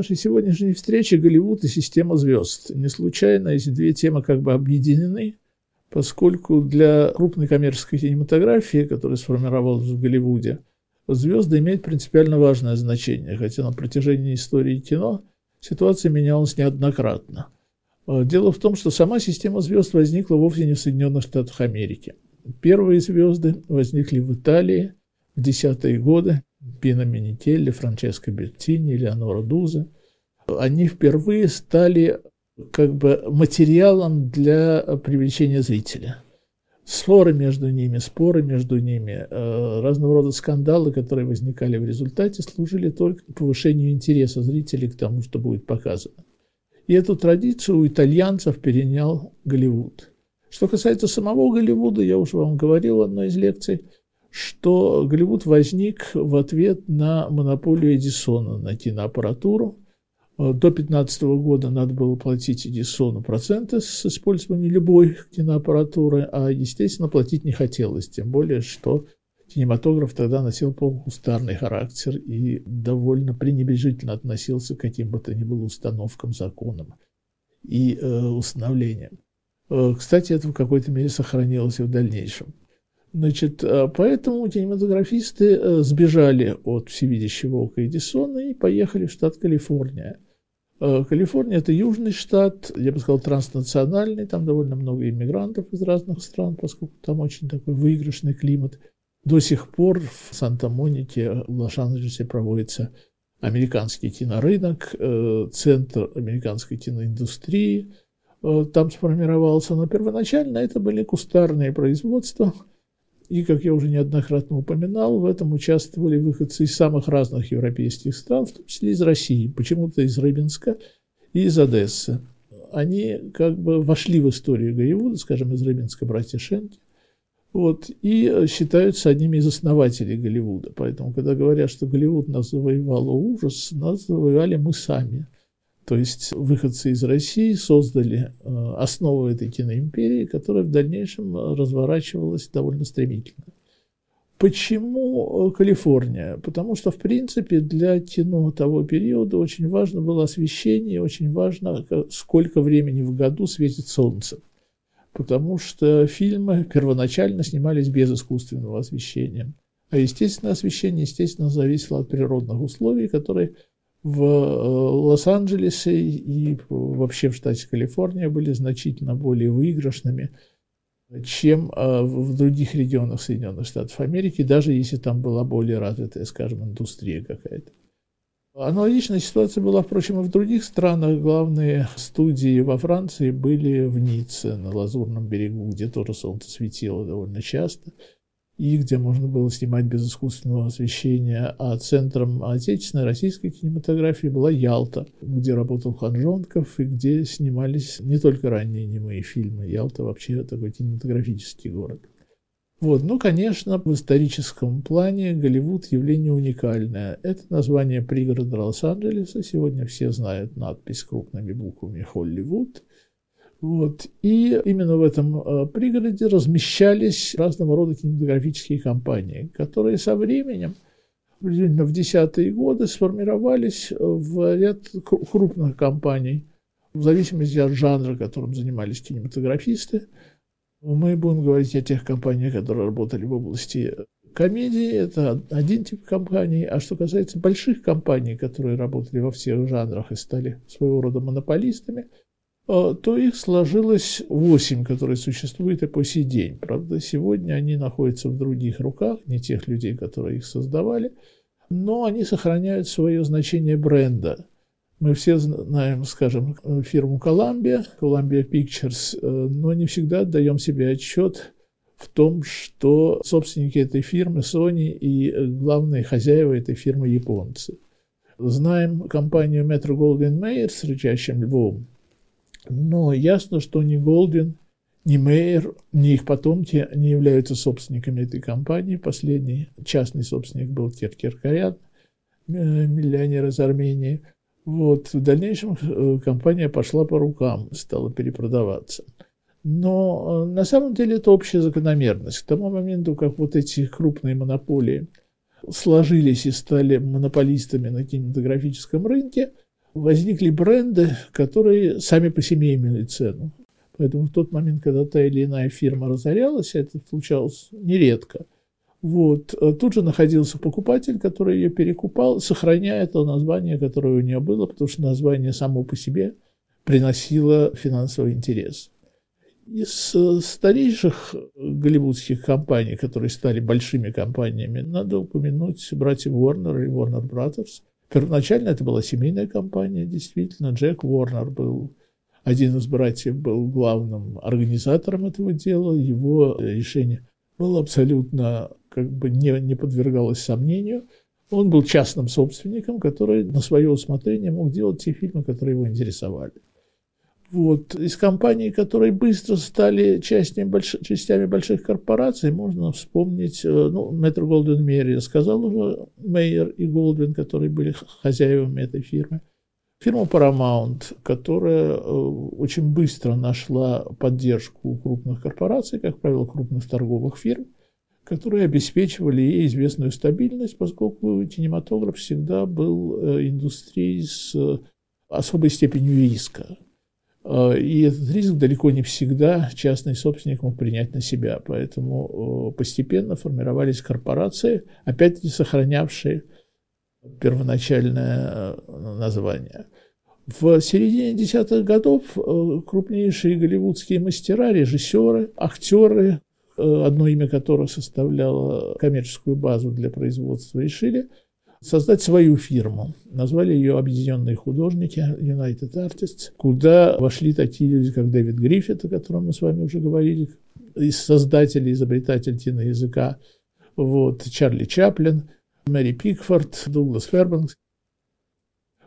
нашей сегодняшней встречи Голливуд и система звезд. Не случайно эти две темы как бы объединены, поскольку для крупной коммерческой кинематографии, которая сформировалась в Голливуде, звезды имеют принципиально важное значение, хотя на протяжении истории кино ситуация менялась неоднократно. А, дело в том, что сама система звезд возникла вовсе не в Соединенных Штатах Америки. Первые звезды возникли в Италии в десятые годы. Пино Минителли, Франческо Беттини, Леонора Дуза. Они впервые стали как бы материалом для привлечения зрителя – споры между ними, споры между ними, э, разного рода скандалы, которые возникали в результате, служили только повышению интереса зрителей к тому, что будет показано. И эту традицию у итальянцев перенял Голливуд. Что касается самого Голливуда, я уже вам говорил в одной из лекций, что Голливуд возник в ответ на монополию Эдисона на киноаппаратуру – Э, до 2015 года надо было платить Эдисону проценты с использованием любой киноаппаратуры, а, естественно, платить не хотелось, тем более, что кинематограф тогда носил полукустарный характер и довольно пренебрежительно относился к каким бы то ни было установкам, законам и э, установлениям. Э, кстати, это в какой-то мере сохранилось и в дальнейшем. Значит, э, поэтому кинематографисты э, сбежали от всевидящего ока Эдисона и поехали в штат Калифорния – Э, Калифорния – это южный штат, я бы сказал, транснациональный, там довольно много иммигрантов из разных стран, поскольку там очень такой выигрышный климат. До сих пор в Санта-Монике, в Лос-Анджелесе проводится американский кинорынок, э, центр американской киноиндустрии э, там сформировался, но первоначально это были кустарные производства – и, как я уже неоднократно упоминал, в этом участвовали выходцы из самых разных европейских стран, в том числе из России, почему-то из Рыбинска и из Одессы. Они как бы вошли в историю Голливуда, скажем, из Рыбинска братья Шенки, вот, и считаются одними из основателей Голливуда. Поэтому, когда говорят, что Голливуд нас завоевал ужас, нас завоевали мы сами – то есть выходцы из России создали э, основу этой киноимперии, которая в дальнейшем э, разворачивалась довольно стремительно. Почему э, Калифорния? Потому что, в принципе, для кино того периода очень важно было освещение, очень важно, сколько времени в году светит солнце. Потому что фильмы первоначально снимались без искусственного освещения. А естественное освещение, естественно, зависело от природных условий, которые в э, Лос-Анджелесе и вообще в штате Калифорния были значительно более выигрышными, чем э, в других регионах Соединенных Штатов Америки, даже если там была более развитая, скажем, индустрия какая-то. Аналогичная ситуация была, впрочем, и в других странах. Главные студии во Франции были в Ницце, на Лазурном берегу, где тоже солнце светило довольно часто – и где можно было снимать без искусственного освещения. А центром отечественной российской кинематографии была Ялта, где работал Ханжонков и где снимались не только ранние немые фильмы. Ялта вообще такой кинематографический город. Вот, ну, конечно, в историческом плане Голливуд явление уникальное. Это название пригорода Лос-Анджелеса. Сегодня все знают надпись крупными буквами «Холливуд». Вот. И именно в этом э, пригороде размещались разного рода кинематографические компании, которые со временем, примерно в десятые годы, сформировались в ряд крупных компаний, в зависимости от жанра, которым занимались кинематографисты. Мы будем говорить о тех компаниях, которые работали в области комедии, это один тип компаний, а что касается больших компаний, которые работали во всех жанрах и стали своего рода монополистами – то их сложилось восемь, которые существуют и по сей день. Правда, сегодня они находятся в других руках, не тех людей, которые их создавали, но они сохраняют свое значение бренда. Мы все знаем, скажем, фирму Columbia, Columbia Pictures, э, но не всегда отдаем себе отчет в том, что собственники этой фирмы Sony и главные хозяева этой фирмы японцы. Знаем компанию Metro Goldwyn Mayer с рычащим львом, но ясно, что ни Голдвин, ни Мейер, ни их потомки не являются собственниками этой компании. Последний частный собственник был Киркиркарян, э, миллионер из Армении. Вот. В дальнейшем э, компания пошла по рукам, стала перепродаваться. Но э, на самом деле это общая закономерность. К тому моменту, как вот эти крупные монополии сложились и стали монополистами на кинематографическом рынке – возникли бренды, которые сами по себе имели цену. Поэтому в тот момент, когда та или иная фирма разорялась, это случалось нередко, вот, тут же находился покупатель, который ее перекупал, сохраняя то название, которое у нее было, потому что название само по себе приносило финансовый интерес. Из э, старейших голливудских компаний, которые стали большими компаниями, надо упомянуть братьев Warner и Warner Brothers. Первоначально это была семейная компания, действительно. Джек Уорнер был один из братьев был главным организатором этого дела. Его решение было абсолютно как бы не, не подвергалось сомнению. Он был частным собственником, который на свое усмотрение мог делать те фильмы, которые его интересовали. Вот. Из компаний, которые быстро стали частями, больш... частями больших корпораций, можно вспомнить, э, ну, Метро Голдвин Мейер, я сказал уже, Мейер и Голдвин, которые были хозяевами этой фирмы. Фирма Paramount, которая э, очень быстро нашла поддержку крупных корпораций, как правило, крупных торговых фирм, которые обеспечивали ей известную стабильность, поскольку кинематограф всегда был э, индустрией с особой степенью риска. Э, и этот риск далеко не всегда частный собственник мог принять на себя. Поэтому э, постепенно формировались корпорации, опять-таки сохранявшие первоначальное э, название. В середине десятых годов крупнейшие голливудские мастера, режиссеры, актеры, одно имя которых составляло коммерческую базу для производства, решили – создать свою фирму. Назвали ее «Объединенные художники» United Artists, куда вошли такие люди, как Дэвид Гриффит, о котором мы с вами уже говорили, из создателей, изобретатель киноязыка, вот, Чарли Чаплин, Мэри Пикфорд, Дуглас Фербанкс.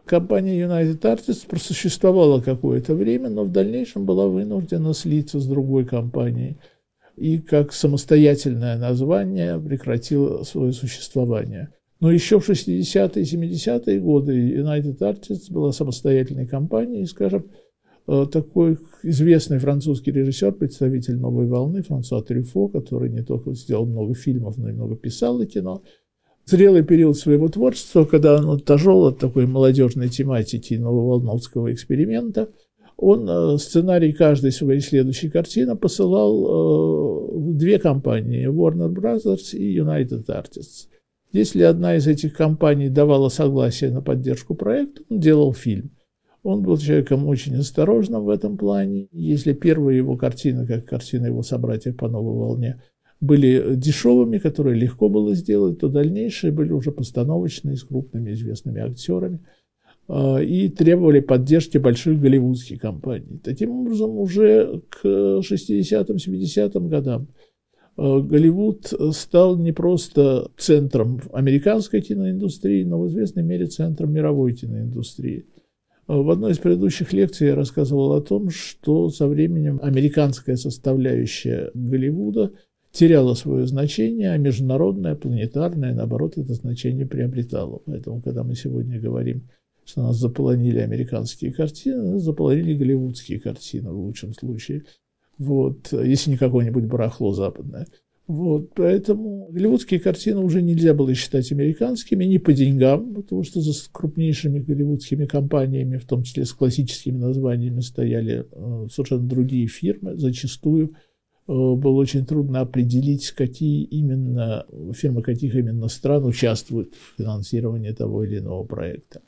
Компания United Artists просуществовала какое-то время, но в дальнейшем была вынуждена слиться с другой компанией и как самостоятельное название прекратила свое существование – но еще в 60-е и 70-е годы United Artists была самостоятельной компанией, скажем, э, такой известный французский режиссер, представитель новой волны, Франсуа Трюфо, который не только сделал много фильмов, но и много писал и кино, зрелый период своего творчества, когда он отошел от такой молодежной тематики нововолновского эксперимента, он э, сценарий каждой своей следующей картины посылал э, в две компании – Warner Brothers и United Artists. Если одна из этих компаний давала согласие на поддержку проекта, он делал фильм. Он был человеком очень осторожным в этом плане. Если первые его картины, как картины его собратьев по новой волне, были дешевыми, которые легко было сделать, то дальнейшие были уже постановочные с крупными известными актерами а, и требовали поддержки больших голливудских компаний. Таким образом, уже к 60-70-м годам Э, Голливуд стал не просто центром американской киноиндустрии, но в известной мере центром мировой киноиндустрии. Э, в одной из предыдущих лекций я рассказывал о том, что со временем американская составляющая Голливуда теряла свое значение, а международная, планетарная, наоборот, это значение приобретала. Поэтому, когда мы сегодня говорим, что нас заполонили американские картины, нас заполонили голливудские картины в лучшем случае – вот, если не какое-нибудь барахло западное. Вот, поэтому голливудские картины уже нельзя было считать американскими не по деньгам, потому что за крупнейшими голливудскими компаниями, в том числе с классическими названиями, стояли э, совершенно другие фирмы. Зачастую э, было очень трудно определить, какие именно фирмы каких именно стран участвуют в финансировании того или иного проекта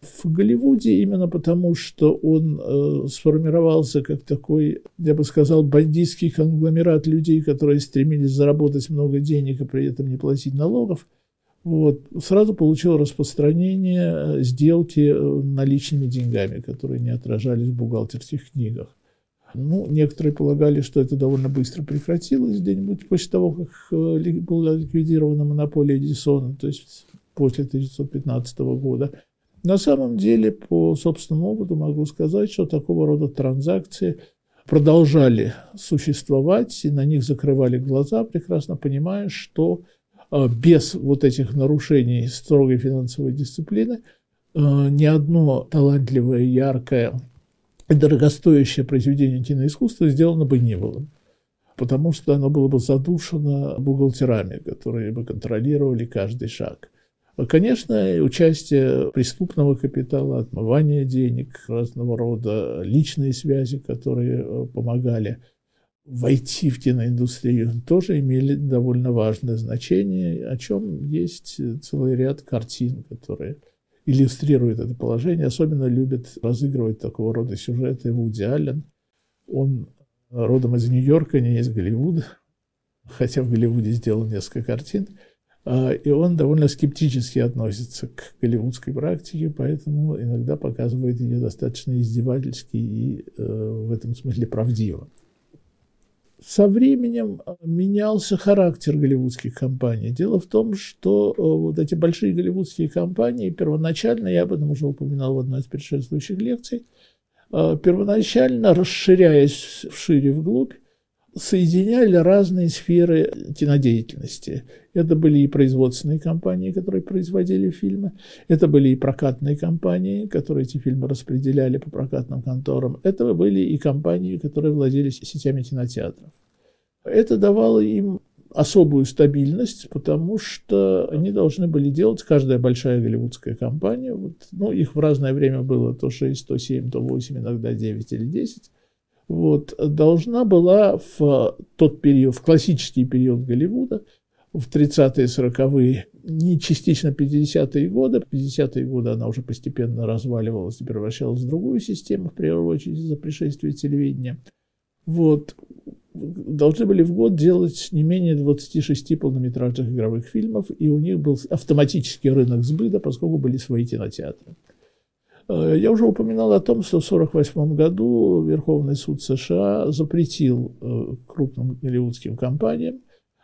в Голливуде именно потому, что он э, сформировался как такой, я бы сказал, бандитский конгломерат людей, которые стремились заработать много денег и при этом не платить налогов, вот, сразу получил распространение э, сделки э, наличными деньгами, которые не отражались в бухгалтерских книгах. Ну, некоторые полагали, что это довольно быстро прекратилось где-нибудь после того, как э, была ликвидирована монополия Эдисона, то есть после 1915 года. На самом деле, по собственному опыту могу сказать, что такого рода транзакции продолжали существовать, и на них закрывали глаза, прекрасно понимая, что а, без вот этих нарушений строгой финансовой дисциплины а, ни одно талантливое, яркое и дорогостоящее произведение киноискусства сделано бы не было потому что оно было бы задушено бухгалтерами, которые бы контролировали каждый шаг. Конечно, участие преступного капитала, отмывание денег, разного рода личные связи, которые э, помогали войти в киноиндустрию, тоже имели довольно важное значение, о чем есть целый ряд картин, которые иллюстрируют это положение. Особенно любит разыгрывать такого рода сюжеты Вуди Аллен. Он родом из Нью-Йорка, не из Голливуда, хотя в Голливуде сделал несколько картин – и он довольно скептически относится к голливудской практике, поэтому иногда показывает ее достаточно издевательски и э, в этом смысле правдиво. Со временем а, менялся характер голливудских компаний. Дело в том, что э, вот эти большие голливудские компании первоначально, я об этом уже упоминал в одной из предшествующих лекций, э, первоначально расширяясь вшире вглубь, соединяли разные сферы кинодеятельности. Это были и производственные компании, которые производили фильмы, это были и прокатные компании, которые эти фильмы распределяли по прокатным конторам, это были и компании, которые владели сетями кинотеатров. Это давало им особую стабильность, потому что они должны были делать, каждая большая голливудская компания, вот, ну, их в разное время было то 6, то 7, то 8, иногда 9 или 10, вот, должна была в тот период, в классический период Голливуда, в 30-е, 40-е, не частично 50-е годы. 50-е годы она уже постепенно разваливалась и превращалась в другую систему, в первую очередь из-за пришествия телевидения. Вот. Должны были в год делать не менее 26 полнометражных игровых фильмов, и у них был автоматический рынок сбыта, поскольку были свои кинотеатры. Э, я уже упоминал о том, что в 1948 году Верховный суд США запретил э, крупным голливудским компаниям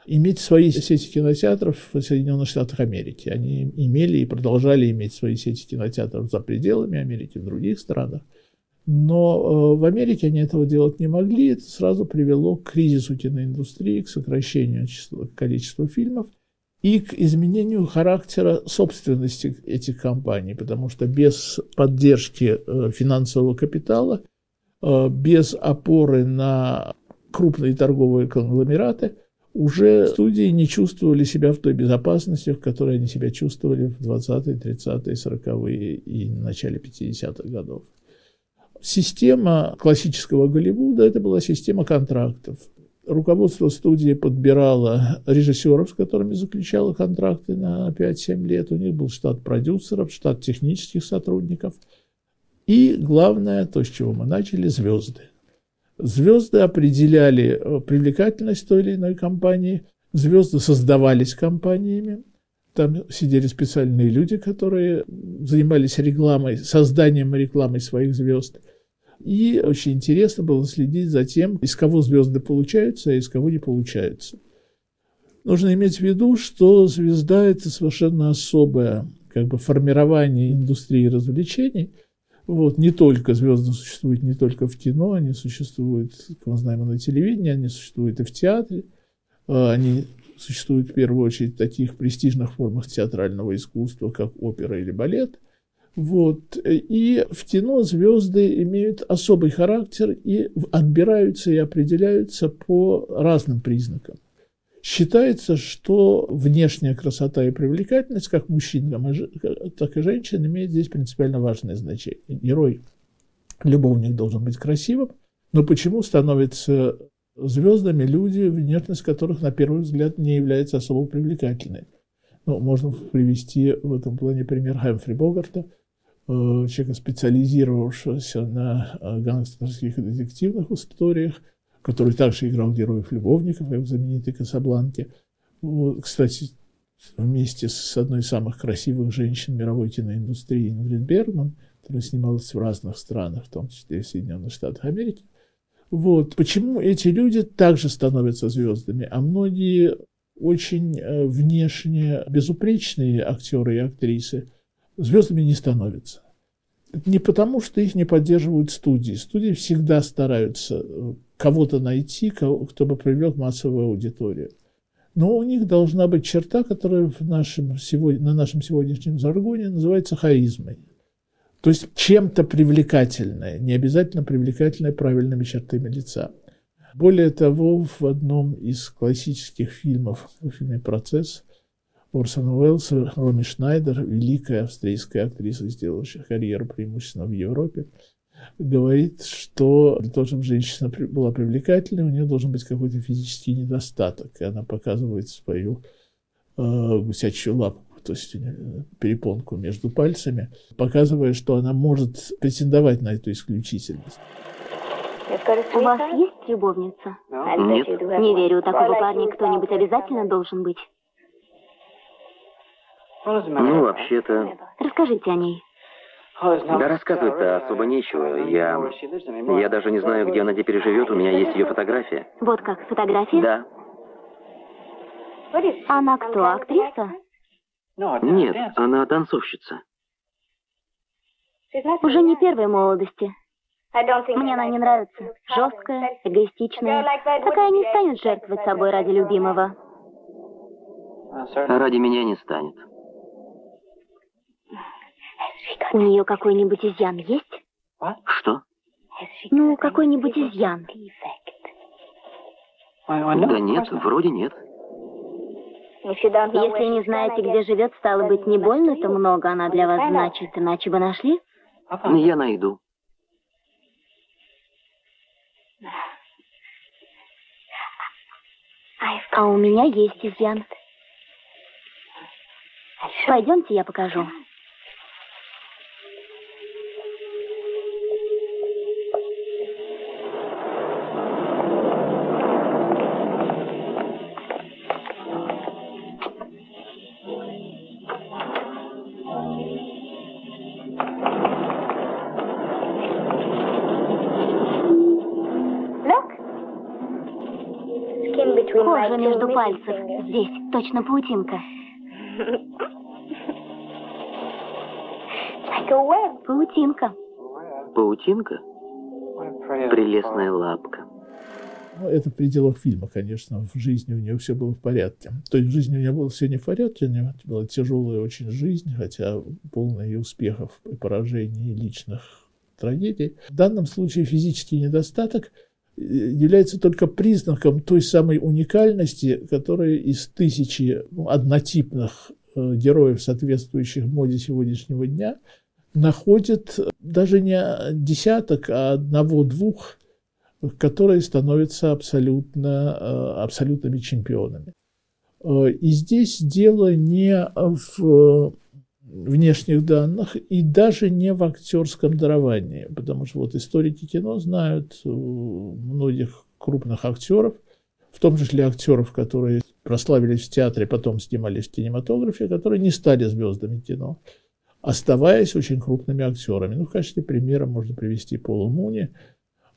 иметь свои сети кинотеатров в Соединенных Штатах Америки. Они имели и продолжали иметь свои сети кинотеатров за пределами Америки, в других странах. Но э, в Америке они этого делать не могли. Это сразу привело к кризису киноиндустрии, к сокращению числа, количества фильмов – и к изменению характера собственности этих компаний, потому что без поддержки э, финансового капитала, э, без опоры на крупные торговые конгломераты, уже студии не чувствовали себя в той безопасности, в которой они себя чувствовали в 20-е, 30-е, 40-е и начале 50-х годов. Система классического Голливуда – это была система контрактов руководство студии подбирало режиссеров, с которыми заключало контракты на 5-7 лет. У них был штат продюсеров, штат технических сотрудников. И главное, то, с чего мы начали, звезды. Звезды определяли э, привлекательность той или иной компании, звезды создавались компаниями, там сидели специальные люди, которые занимались рекламой, созданием рекламы своих звезд – и очень интересно было следить за тем, из кого звезды получаются, а из кого не получаются. Нужно иметь в виду, что звезда – это совершенно особое как бы, формирование индустрии развлечений. Вот, не только звезды существуют не только в кино, они существуют, как мы знаем, на телевидении, они существуют и в театре, а, они существуют в первую очередь в таких престижных формах театрального искусства, как опера или балет – вот. И в кино звезды имеют особый характер и отбираются и определяются по разным признакам. Считается, что внешняя красота и привлекательность, как мужчинам, так и женщин, имеет здесь принципиально важное значение. Герой, любовник должен быть красивым, но почему становятся звездами люди, внешность которых, на первый взгляд, не является особо привлекательной? Ну, можно привести в этом плане пример Хэмфри Богарта – человека, специализировавшегося на э, гангстерских и детективных историях, который также играл героев-любовников, в знаменитой Касабланке. Вот, кстати, вместе с одной из самых красивых женщин мировой киноиндустрии Ингрид Бергман, которая снималась в разных странах, в том числе в Соединенных Штатах Америки. Вот. Почему эти люди также становятся звездами, а многие очень э, внешне безупречные актеры и актрисы – звездами не становятся. Не потому, что их не поддерживают студии. Студии всегда стараются э, кого-то найти, кто бы привлек массовую аудиторию. Но у них должна быть черта, которая в нашем, на нашем сегодняшнем жаргоне называется харизмой. То есть чем-то привлекательное, не обязательно привлекательное правильными чертами лица. Более того, в одном из классических фильмов, фильме «Процесс», Орсона Уэллса, Роми Шнайдер, великая австрийская актриса, сделавшая карьеру преимущественно в Европе, говорит, что для того, чтобы женщина была привлекательной, у нее должен быть какой-то физический недостаток. И она показывает свою э, гусячую лапу, то есть э, перепонку между пальцами, показывая, что она может претендовать на эту исключительность. У вас есть любовница? Нет. Не верю, у такого парня кто-нибудь обязательно должен быть. Ну, вообще-то... Расскажите о ней. Да рассказывать-то особо нечего. Я... Я даже не знаю, где она теперь живет, у меня есть ее фотография. Вот как, фотография? Да. Она кто, актриса? Нет, она танцовщица. Уже не первой молодости. Мне она не нравится. Жесткая, эгоистичная. Такая не станет жертвовать собой ради любимого. Ради меня не станет. У нее какой-нибудь изъян есть? Что? Ну, какой-нибудь изъян. Да нет, вроде нет. Если не знаете, где живет, стало быть, не больно-то много она для вас значит, иначе бы нашли? Я найду. А у меня есть изъян. Пойдемте, я покажу. Точно паутинка. Паутинка. Паутинка? Прелестная лапка. Ну, это в пределах фильма, конечно. В жизни у нее все было в порядке. То есть в жизни у нее было все не в порядке, у нее была тяжелая очень жизнь, хотя полная и успехов, и поражений, и личных трагедий. В данном случае физический недостаток является только признаком той самой уникальности, которая из тысячи ну, однотипных э, героев, соответствующих моде сегодняшнего дня, находит даже не десяток, а одного-двух, которые становятся абсолютно, э, абсолютными чемпионами. Э, и здесь дело не в внешних данных и даже не в актерском даровании, потому что вот историки кино знают многих крупных актеров, в том числе актеров, которые прославились в театре, потом снимались в кинематографе, которые не стали звездами кино, оставаясь очень крупными актерами. Ну, в качестве примера можно привести Пола Муни.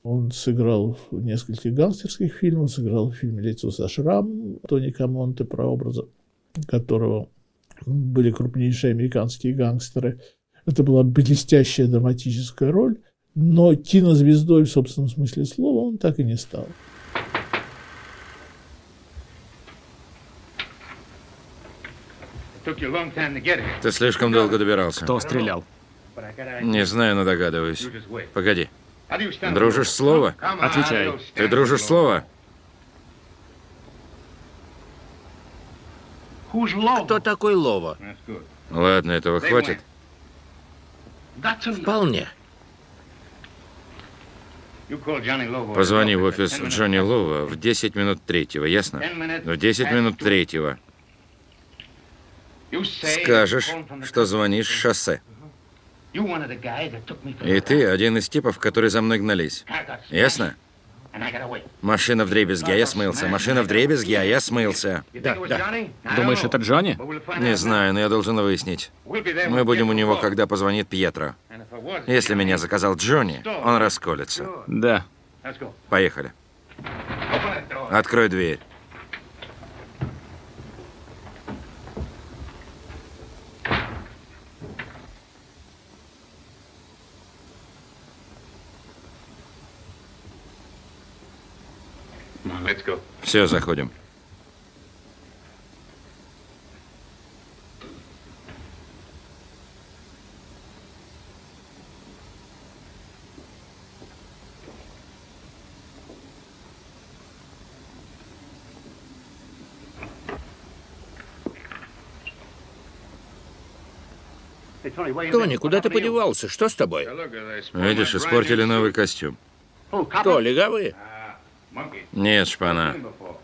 Он сыграл в нескольких гангстерских фильмах, сыграл в фильме «Лицо со шрамом» Тони Камонте, про образа которого были крупнейшие американские гангстеры. Это была блестящая драматическая роль, но кинозвездой в собственном смысле слова он так и не стал. Ты слишком долго добирался. Кто стрелял? Не знаю, но догадываюсь. Погоди. Дружишь слово? Отвечай. Ты дружишь слово? Кто такой Лова? Ладно, этого хватит. Вполне. Позвони в офис Джонни Лова в 10 минут третьего, ясно? В 10 минут третьего. Скажешь, что звонишь шоссе. И ты один из типов, которые за мной гнались. Ясно? Машина в дребезги, а я смылся. Машина в дребезги, а я смылся. Да, да. Думаешь, это Джонни? Не знаю, но я должен выяснить. Мы будем у него, когда позвонит Пьетро. Если меня заказал Джонни, он расколется. Да. Поехали. Открой дверь. Все, заходим. Тони, куда ты подевался? Что с тобой? Видишь, испортили новый костюм. Кто, легавые? Нет, шпана.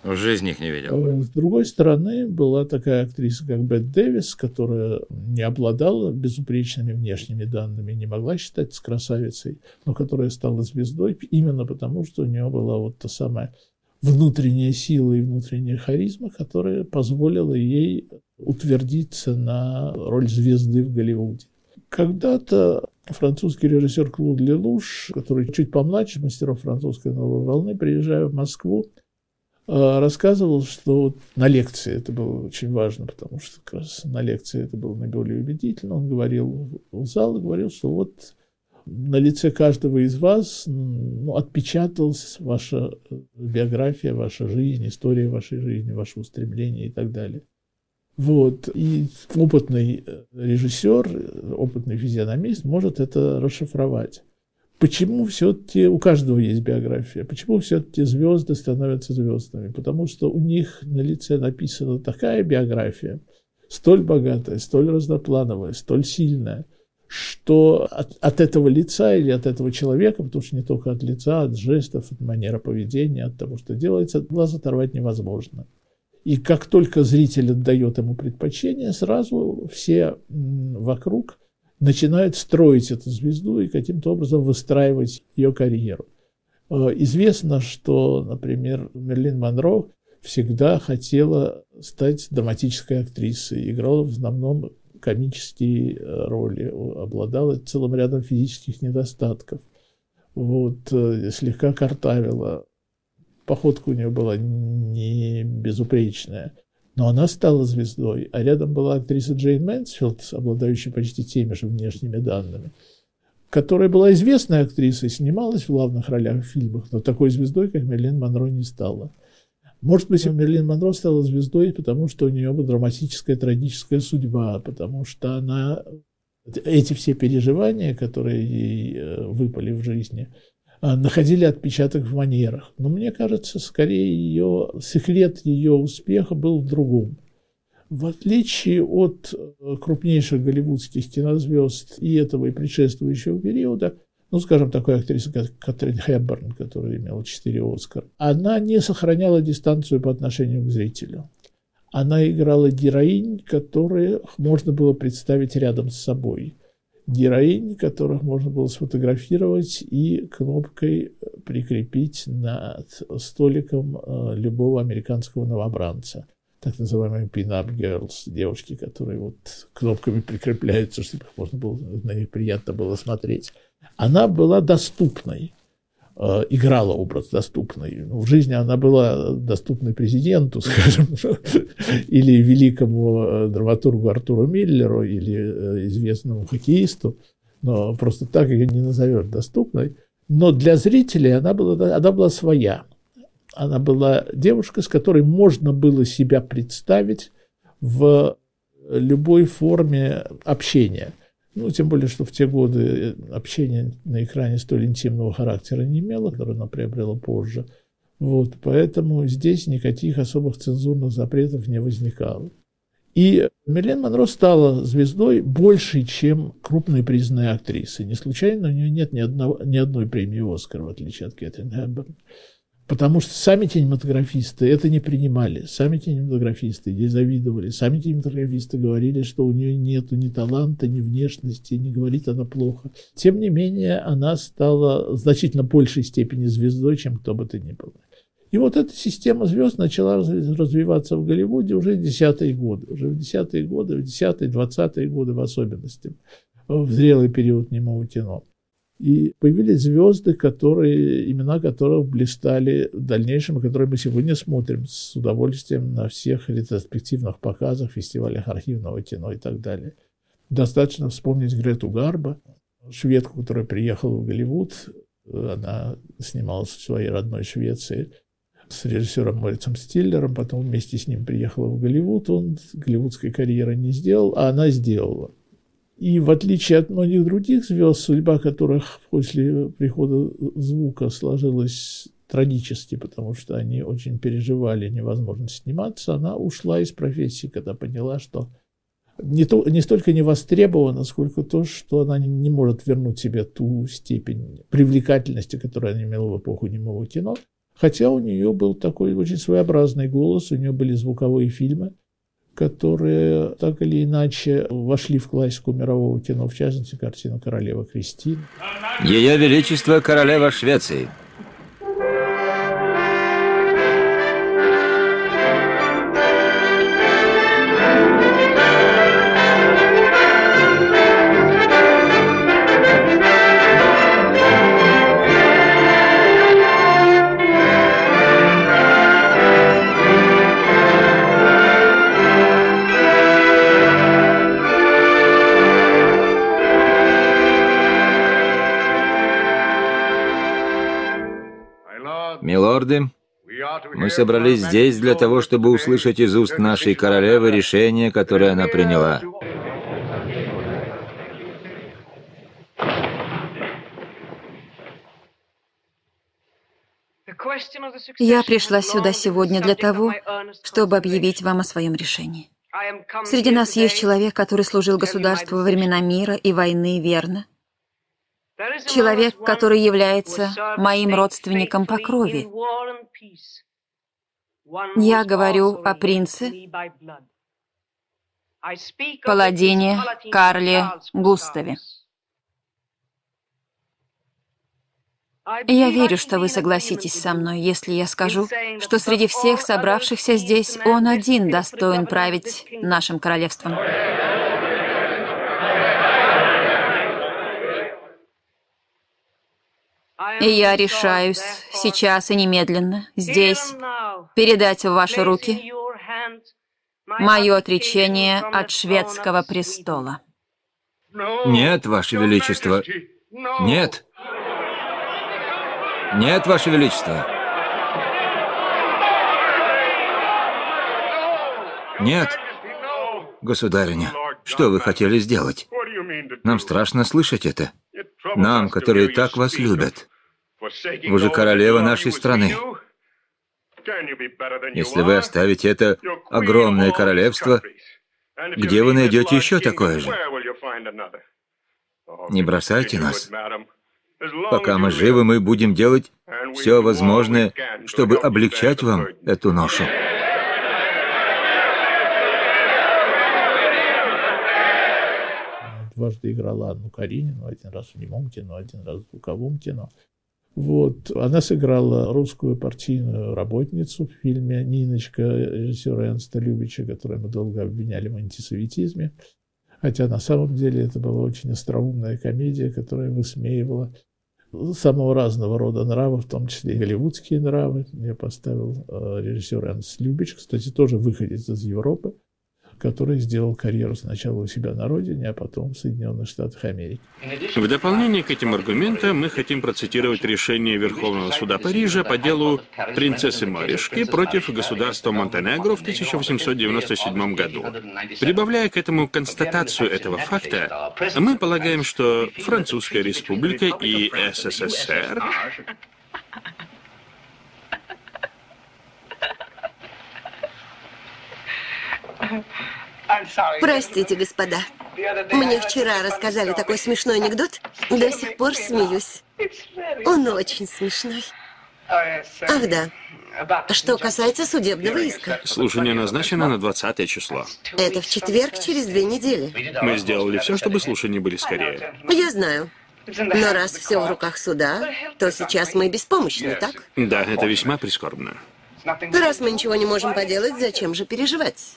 В жизни их не видел. А с другой стороны, была такая актриса, как Бет Дэвис, которая не обладала безупречными внешними данными, не могла считаться красавицей, но которая стала звездой именно потому, что у нее была вот та самая внутренняя сила и внутренняя харизма, которая позволила ей утвердиться на роль звезды в Голливуде. Когда-то французский режиссер Клуд Лелуш, который чуть помладше мастеров французской новой волны, приезжая в Москву, э, рассказывал, что на лекции это было очень важно, потому что как раз на лекции это было наиболее убедительно. Он говорил в зал и говорил, что вот на лице каждого из вас ну, отпечаталась ваша биография, ваша жизнь, история вашей жизни, ваше устремление и так далее. Вот. И опытный э, режиссер, опытный физиономист может это расшифровать. Почему все-таки у каждого есть биография? Почему все-таки звезды становятся звездами? Потому что у них на лице написана такая биография, столь богатая, столь разноплановая, столь сильная, что от, от этого лица или от этого человека, потому что не только от лица, от жестов, от манеры поведения, от того, что делается, глаз оторвать невозможно. И как только зритель отдает ему предпочтение, сразу все вокруг начинают строить эту звезду и каким-то образом выстраивать ее карьеру. Э, известно, что, например, Мерлин Монро всегда хотела стать драматической актрисой, играла в основном комические э, роли, обладала целым рядом физических недостатков. Вот, э, слегка картавила, походка у нее была не безупречная. Но она стала звездой, а рядом была актриса Джейн Мэнсфилд, обладающая почти теми же внешними данными, которая была известной актрисой, снималась в главных ролях в фильмах, но такой звездой, как Мерлин Монро, не стала. Может быть, Мерлин Монро стала звездой, потому что у нее была драматическая, трагическая судьба, потому что она эти все переживания, которые ей э, выпали в жизни – находили отпечаток в манерах. Но мне кажется, скорее ее, секрет ее успеха был в другом. В отличие от э, крупнейших голливудских кинозвезд и этого и предшествующего периода, ну, скажем, такой актрисы, как Катрин Хэбберн, которая имела четыре Оскара, она не сохраняла дистанцию по отношению к зрителю. Она играла героинь, которые можно было представить рядом с собой – героинь, которых можно было сфотографировать и кнопкой прикрепить над столиком э, любого американского новобранца. Так называемые pin-up girls, девушки, которые вот кнопками прикрепляются, чтобы их можно было, на них приятно было смотреть. Она была доступной. Э, играла образ доступный. Ну, в жизни она была доступной президенту, скажем, или великому э, драматургу Артуру Миллеру, или э, известному хоккеисту, но просто так ее не назовешь доступной. Но для зрителей она была, она была своя. Она была девушка, с которой можно было себя представить в любой форме общения – ну, тем более, что в те годы э, общение на экране столь интимного характера не имело, которое оно приобрело позже. Вот, поэтому здесь никаких особых цензурных запретов не возникало. И Мерлен Монро стала звездой больше, чем крупные признанные актрисы. Не случайно у нее нет ни, одного, ни одной премии «Оскар», в отличие от Кэтрин Хэбберн. Потому что сами кинематографисты это не принимали. Сами кинематографисты ей завидовали. Сами кинематографисты говорили, что у нее нет ни таланта, ни внешности, не говорит она плохо. Тем не менее, она стала в значительно большей степени звездой, чем кто бы то ни было. И вот эта система звезд начала развиваться в Голливуде уже в десятые годы. Уже в десятые годы, в десятые, двадцатые годы в особенности. В зрелый период немого кино. И появились звезды, которые, имена которых блистали в дальнейшем, которые мы сегодня смотрим с удовольствием на всех ретроспективных показах, фестивалях архивного кино и так далее. Достаточно вспомнить Грету Гарба, шведку, которая приехала в Голливуд. Она снималась в своей родной Швеции с режиссером Морицем Стиллером, потом вместе с ним приехала в Голливуд. Он голливудской карьеры не сделал, а она сделала. И в отличие от многих других звезд, судьба которых после прихода звука сложилась трагически, потому что они очень переживали невозможность сниматься, она ушла из профессии, когда поняла, что не, то, не столько не востребована, сколько то, что она не, не может вернуть себе ту степень привлекательности, которую она имела в эпоху немого кино. Хотя у нее был такой очень своеобразный голос, у нее были звуковые фильмы, которые так или иначе вошли в классику мирового кино, в частности, картину «Королева Кристина». Ее Величество Королева Швеции – мы собрались здесь для того, чтобы услышать из уст нашей королевы решение, которое она приняла. Я пришла сюда сегодня для того, чтобы объявить вам о своем решении. Среди нас есть человек, который служил государству во времена мира и войны верно, человек, который является моим родственником по крови. Я говорю о принце, паладине Карле Густаве. Я верю, что вы согласитесь со мной, если я скажу, что среди всех собравшихся здесь он один достоин править нашим королевством. И я решаюсь сейчас и немедленно, здесь, передать в ваши руки мое отречение от шведского престола. Нет, Ваше Величество. Нет. Нет, Ваше Величество. Нет. Государиня, что вы хотели сделать? Нам страшно слышать это. Нам, которые так вас любят. Вы же королева нашей страны. Если вы оставите это огромное королевство, где вы найдете еще такое же? Не бросайте нас. Пока мы живы, мы будем делать все возможное, чтобы облегчать вам эту ношу. Дважды играла Анну Каренину, один раз в немом кино, один раз в звуковом кино. Вот. Она сыграла русскую партийную работницу в фильме «Ниночка» режиссера Ernsta Любича, которую мы долго обвиняли в антисоветизме. Хотя на самом деле это была очень остроумная комедия, которая высмеивала самого разного рода нравы, в том числе и голливудские нравы. Я поставил э, режиссер Энс Любич, кстати, тоже выходец из Европы который сделал карьеру сначала у себя на родине, а потом в Соединенных Штатах Америки. В дополнение к этим аргументам мы хотим процитировать решение Верховного суда Парижа по делу принцессы Маришки против государства Монтенегро в 1897 году. Прибавляя к этому констатацию этого факта, мы полагаем, что Французская республика и СССР Простите, господа. Мне вчера рассказали такой смешной анекдот. До сих пор смеюсь. Он очень смешной. Ах, да. Что касается судебного иска. Слушание назначено на 20 число. Это в четверг через две недели. Мы сделали все, чтобы слушания были скорее. Я знаю. Но раз все в руках суда, то сейчас мы беспомощны, так? Да, это весьма прискорбно. Раз мы ничего не можем поделать, зачем же переживать?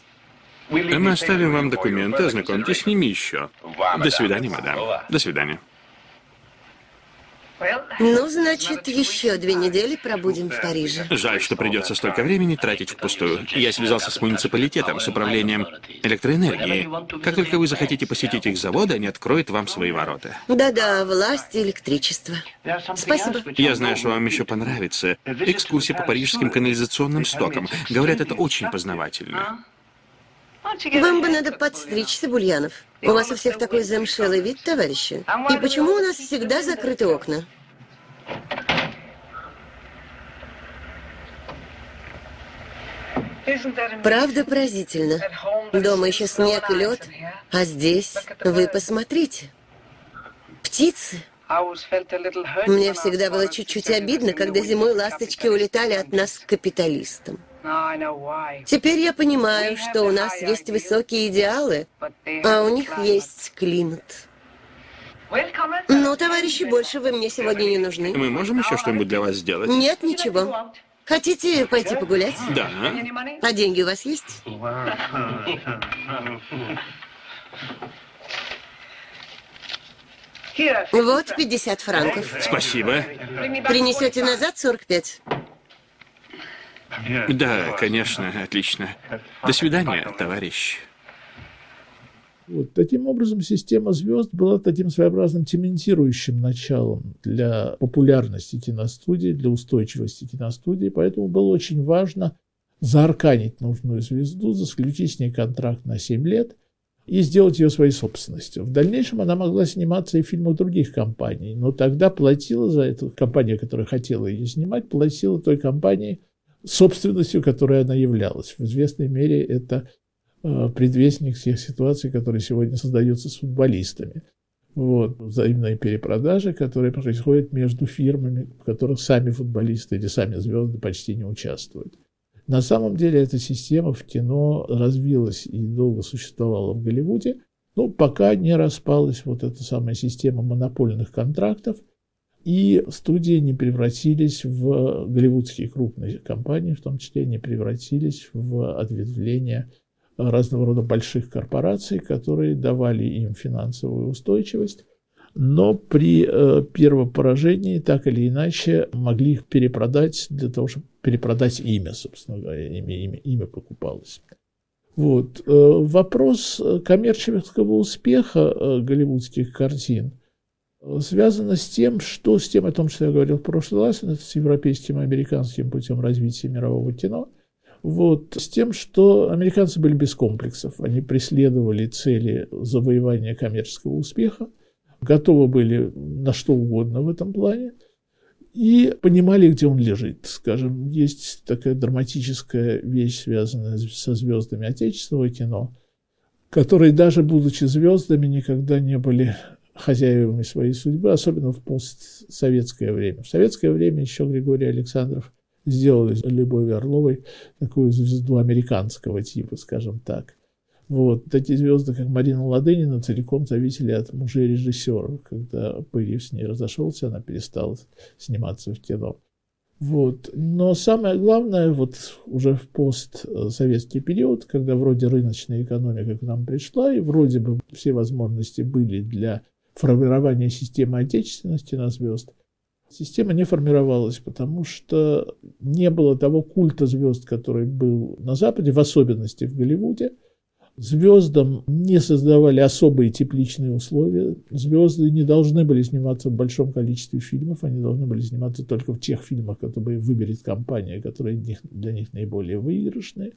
Мы оставим вам документы, ознакомьтесь с ними еще. До свидания, мадам. До свидания. Ну, значит, еще две недели пробудем в Париже. Жаль, что придется столько времени тратить впустую. Я связался с муниципалитетом, с управлением электроэнергии. Как только вы захотите посетить их заводы, они откроют вам свои ворота. Да-да, власть и электричество. Спасибо. Я знаю, что вам еще понравится. Экскурсия по парижским канализационным стокам. Говорят, это очень познавательно. Вам бы надо подстричься, Бульянов. У вас у всех такой замшелый вид, товарищи. И почему у нас всегда закрыты окна? Правда поразительно. Дома еще снег и лед, А здесь вы посмотрите. Птицы. Мне всегда было чуть-чуть обидно, когда зимой ласточки улетали от нас к капиталистам. Теперь я понимаю, что у нас есть высокие идеалы, а у них есть климат. Ну, товарищи, больше вы мне сегодня не нужны. Мы можем еще что-нибудь для вас сделать? Нет, ничего. Хотите пойти погулять? Да. А деньги у вас есть? Вот 50 франков. Спасибо. Принесете назад 45? Да, конечно, отлично. До свидания, товарищ. Вот. Таким образом, система звезд была таким своеобразным цементирующим началом для популярности киностудии, для устойчивости киностудии, поэтому было очень важно заарканить нужную звезду, заключить с ней контракт на 7 лет и сделать ее своей собственностью. В дальнейшем она могла сниматься и в фильмах других компаний, но тогда платила за эту компания, которая хотела ее снимать, платила той компании собственностью, которой она являлась. В известной мере это Э, предвестник всех ситуаций, которые сегодня создаются с футболистами. Вот, взаимные перепродажи, которые происходят между фирмами, в которых сами футболисты или сами звезды почти не участвуют. На самом деле эта система в кино развилась и долго существовала в Голливуде, но пока не распалась вот эта самая система монопольных контрактов, и студии не превратились в голливудские крупные компании, в том числе не превратились в ответвление разного рода больших корпораций, которые давали им финансовую устойчивость, но при э, первом поражении так или иначе могли их перепродать для того, чтобы перепродать имя, собственно говоря, имя, имя, имя покупалось. Вот. Э, вопрос коммерческого успеха э, голливудских картин связано с тем, что с тем, о том, что я говорил в прошлый раз, с европейским и американским путем развития мирового кино – вот, с тем, что американцы были без комплексов. Они преследовали цели завоевания коммерческого успеха, готовы были на что угодно в этом плане и понимали, где он лежит. Скажем, есть такая драматическая вещь, связанная со звездами отечественного кино, которые даже будучи звездами никогда не были хозяевами своей судьбы, особенно в постсоветское время. В советское время еще Григорий Александров сделали из Любови Орловой такую звезду американского типа, скажем так. Вот. Такие звезды, как Марина Ладынина, целиком зависели от мужей режиссера. Когда Пырьев с ней разошелся, она перестала сниматься в кино. Вот. Но самое главное, вот уже в постсоветский период, когда вроде рыночная экономика к нам пришла, и вроде бы все возможности были для формирования системы отечественности на звезд, Система не формировалась, потому что не было того культа звезд, который был на Западе, в особенности в Голливуде. Звездам не создавали особые тепличные условия. Звезды не должны были сниматься в большом количестве фильмов, они должны были сниматься только в тех фильмах, которые выберет компания, которые для них наиболее выигрышные.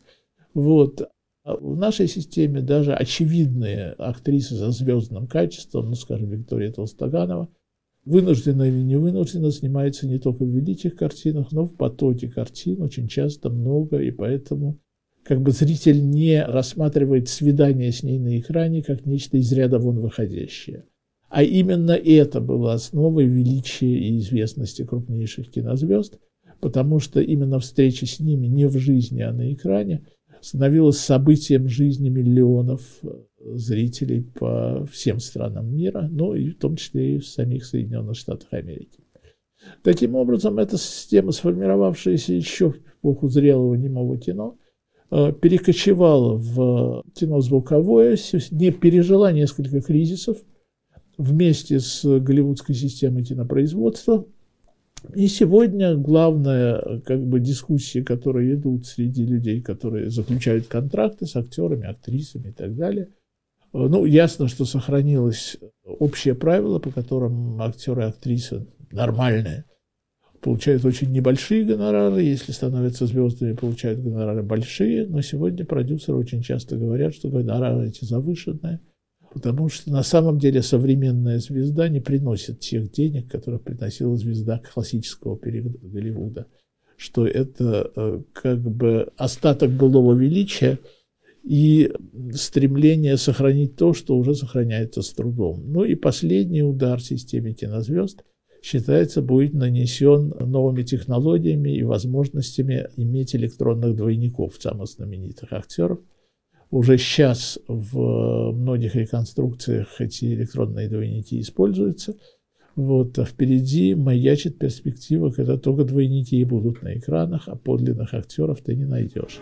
Вот. А в нашей системе даже очевидные актрисы со звездным качеством, ну, скажем, Виктория Толстоганова – вынужденно или не вынужденно снимается не только в великих картинах, но в потоке картин очень часто много, и поэтому как бы зритель не рассматривает свидание с ней на экране как нечто из ряда вон выходящее. А именно это было основой величия и известности крупнейших кинозвезд, потому что именно встреча с ними не в жизни, а на экране становилась событием жизни миллионов зрителей по всем странам мира, ну и в том числе и в самих Соединенных Штатах Америки. Таким образом, эта система, сформировавшаяся еще в эпоху зрелого немого кино, э, перекочевала в кино звуковое, не пережила несколько кризисов вместе с голливудской системой кинопроизводства. И сегодня главная как бы, дискуссия, которые идут среди людей, которые заключают контракты с актерами, актрисами и так далее – ну, ясно, что сохранилось общее правило, по которым актеры и актрисы нормальные получают очень небольшие гонорары, если становятся звездами, получают гонорары большие, но сегодня продюсеры очень часто говорят, что гонорары эти завышенные, потому что на самом деле современная звезда не приносит тех денег, которых приносила звезда классического периода Голливуда, что это э, как бы остаток былого величия – и стремление сохранить то, что уже сохраняется с трудом. Ну и последний удар системе кинозвезд считается будет нанесен новыми технологиями и возможностями иметь электронных двойников самых знаменитых актеров. Уже сейчас в многих реконструкциях эти электронные двойники используются. Вот, а впереди маячит перспектива, когда только двойники и будут на экранах, а подлинных актеров ты не найдешь.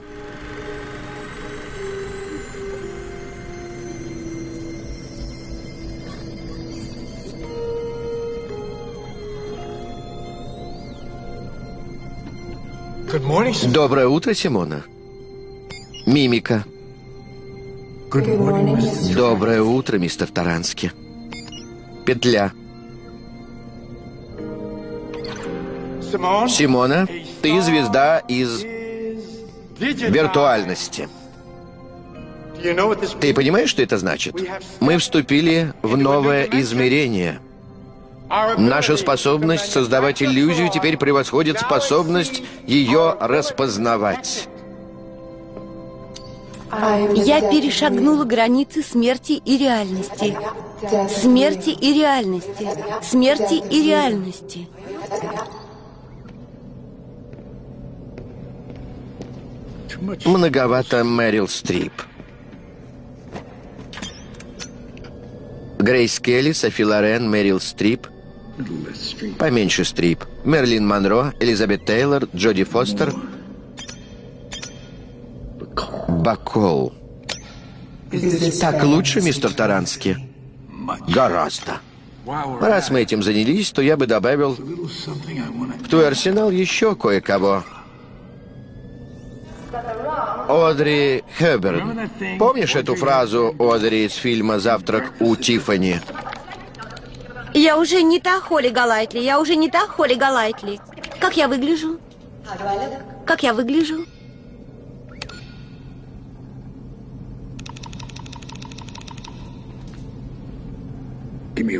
Доброе утро, Симона. Мимика. Доброе утро, мистер Тарански. Петля. Симона, ты звезда из виртуальности. Ты понимаешь, что это значит? Мы вступили в новое измерение – Наша способность создавать иллюзию теперь превосходит способность ее распознавать. Я перешагнула границы смерти и реальности. Смерти и реальности. Смерти и реальности. Многовато Мэрил Стрип. Грейс Келли, Софи Лорен, Мэрил Стрип – Поменьше стрип. Мерлин Монро, Элизабет Тейлор, Джоди Фостер. Бакол. Так лучше, мистер Тарански? Гораздо. Раз мы этим занялись, то я бы добавил в твой арсенал еще кое-кого. Одри Хеберн. Помнишь эту фразу Одри из фильма «Завтрак у Тиффани»? Я уже не та Холли Галайтли, я уже не та Холли Галайтли. Как я выгляжу? Как я выгляжу?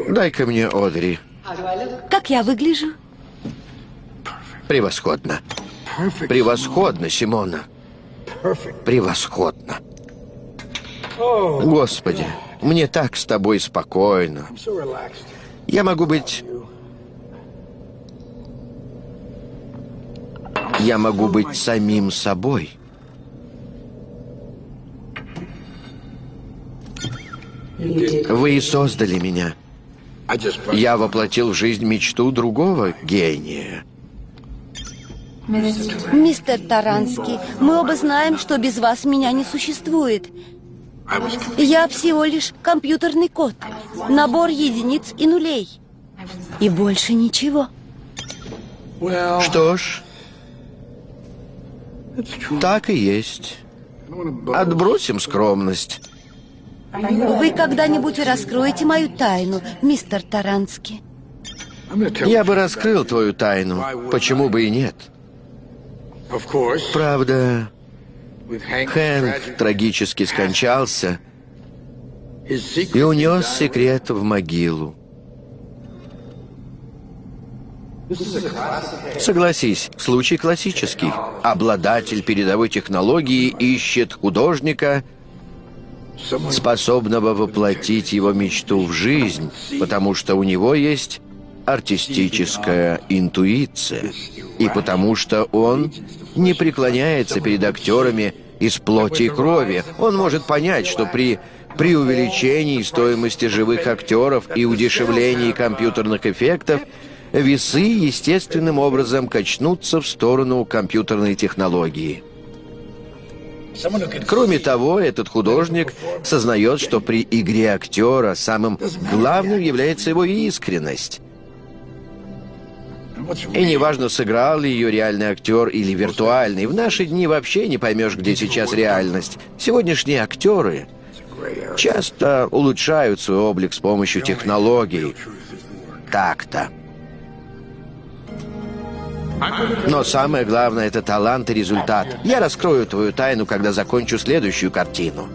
Дай-ка мне Одри. Как я выгляжу? Превосходно. Превосходно, Симона. Превосходно. Господи, мне так с тобой спокойно. Я могу быть... Я могу быть самим собой. Вы и создали меня. Я воплотил в жизнь мечту другого гения. Мистер Таранский, мы оба знаем, что без вас меня не существует. Я всего лишь компьютерный код, набор единиц и нулей. И больше ничего. Что ж, так и есть. Отбросим скромность. Вы когда-нибудь раскроете мою тайну, мистер Таранский? Я бы раскрыл твою тайну. Почему бы и нет? Правда, Хэнк трагически скончался и унес секрет в могилу. Согласись, случай классический. Обладатель передовой технологии ищет художника, способного воплотить его мечту в жизнь, потому что у него есть артистическая интуиция, и потому что он не преклоняется перед актерами из плоти и крови. Он может понять, что при при увеличении стоимости живых актеров и удешевлении компьютерных эффектов весы естественным образом качнутся в сторону компьютерной технологии. Кроме того, этот художник сознает, что при игре актера самым главным является его искренность. И неважно, сыграл ли ее реальный актер или виртуальный, в наши дни вообще не поймешь, где сейчас реальность. Сегодняшние актеры часто улучшают свой облик с помощью технологий. Так-то. Но самое главное — это талант и результат. Я раскрою твою тайну, когда закончу следующую картину.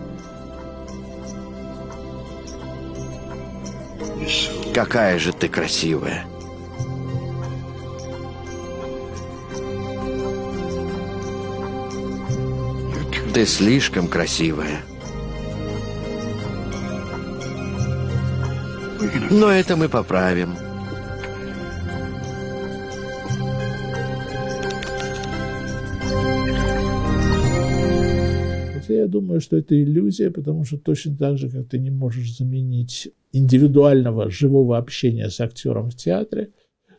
Какая же ты красивая. Ты слишком красивая. Но это мы поправим. Хотя я думаю, что это иллюзия, потому что точно так же, как ты не можешь заменить индивидуального живого общения с актером в театре,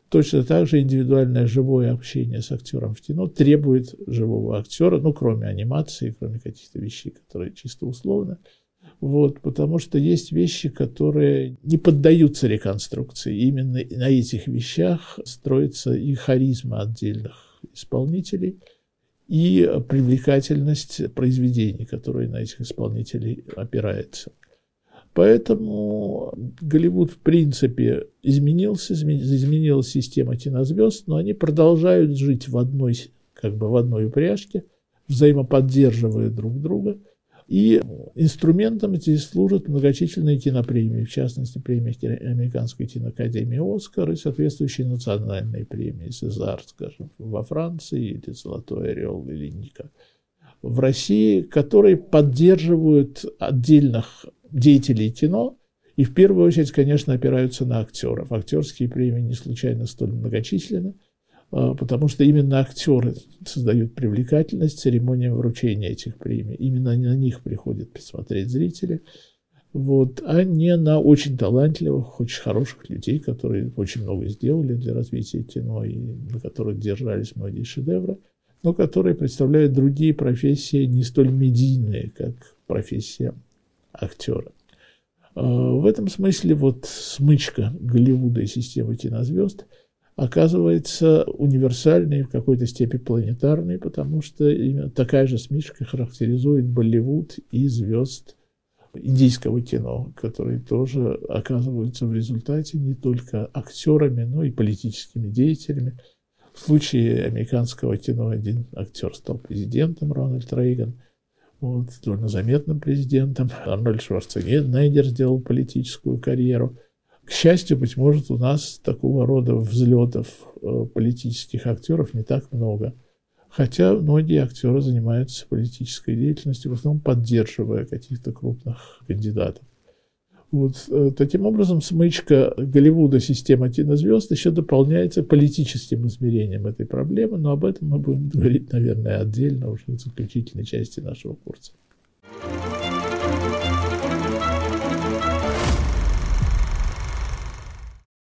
точно так же индивидуальное живое общение с актером в кино требует живого актера, ну, кроме анимации, кроме каких-то вещей, которые чисто условно. Вот, потому что есть вещи, которые не поддаются реконструкции. Именно на этих вещах строится и харизма отдельных исполнителей – и привлекательность произведений, которые на этих исполнителей опирается. Поэтому Голливуд, в принципе, изменился, изменилась система кинозвезд, но они продолжают жить в одной, как бы в одной упряжке, взаимоподдерживая друг друга – и инструментом здесь служат многочисленные кинопремии, в частности, премия Американской киноакадемии «Оскар» и соответствующие национальные премии «Сезар», скажем, во Франции, или «Золотой орел», или «Ника» в России, которые поддерживают отдельных деятелей кино, и в первую очередь, конечно, опираются на актеров. Актерские премии не случайно столь многочисленны. А, потому что именно актеры создают привлекательность церемониям вручения этих премий. Именно на них приходят посмотреть зрители, вот, а не на очень талантливых, очень хороших людей, которые очень много сделали для развития кино и на которых держались многие шедевры, но которые представляют другие профессии, не столь медийные, как профессия актера. А, в этом смысле вот смычка Голливуда и системы кинозвезд – оказывается универсальной, в какой-то степени планетарной, потому что именно такая же смешка характеризует Болливуд и звезд индийского кино, которые тоже оказываются в результате не только актерами, но и политическими деятелями. В случае американского кино один актер стал президентом, Рональд Рейган, вот, довольно заметным президентом. Арнольд Шварценеггер сделал политическую карьеру – к счастью, быть может, у нас такого рода взлетов э, политических актеров не так много. Хотя многие актеры занимаются политической деятельностью, в основном поддерживая каких-то крупных кандидатов. Вот, э, таким образом, смычка Голливуда система кинозвезд еще дополняется политическим измерением этой проблемы, но об этом мы будем говорить, наверное, отдельно уже в заключительной части нашего курса.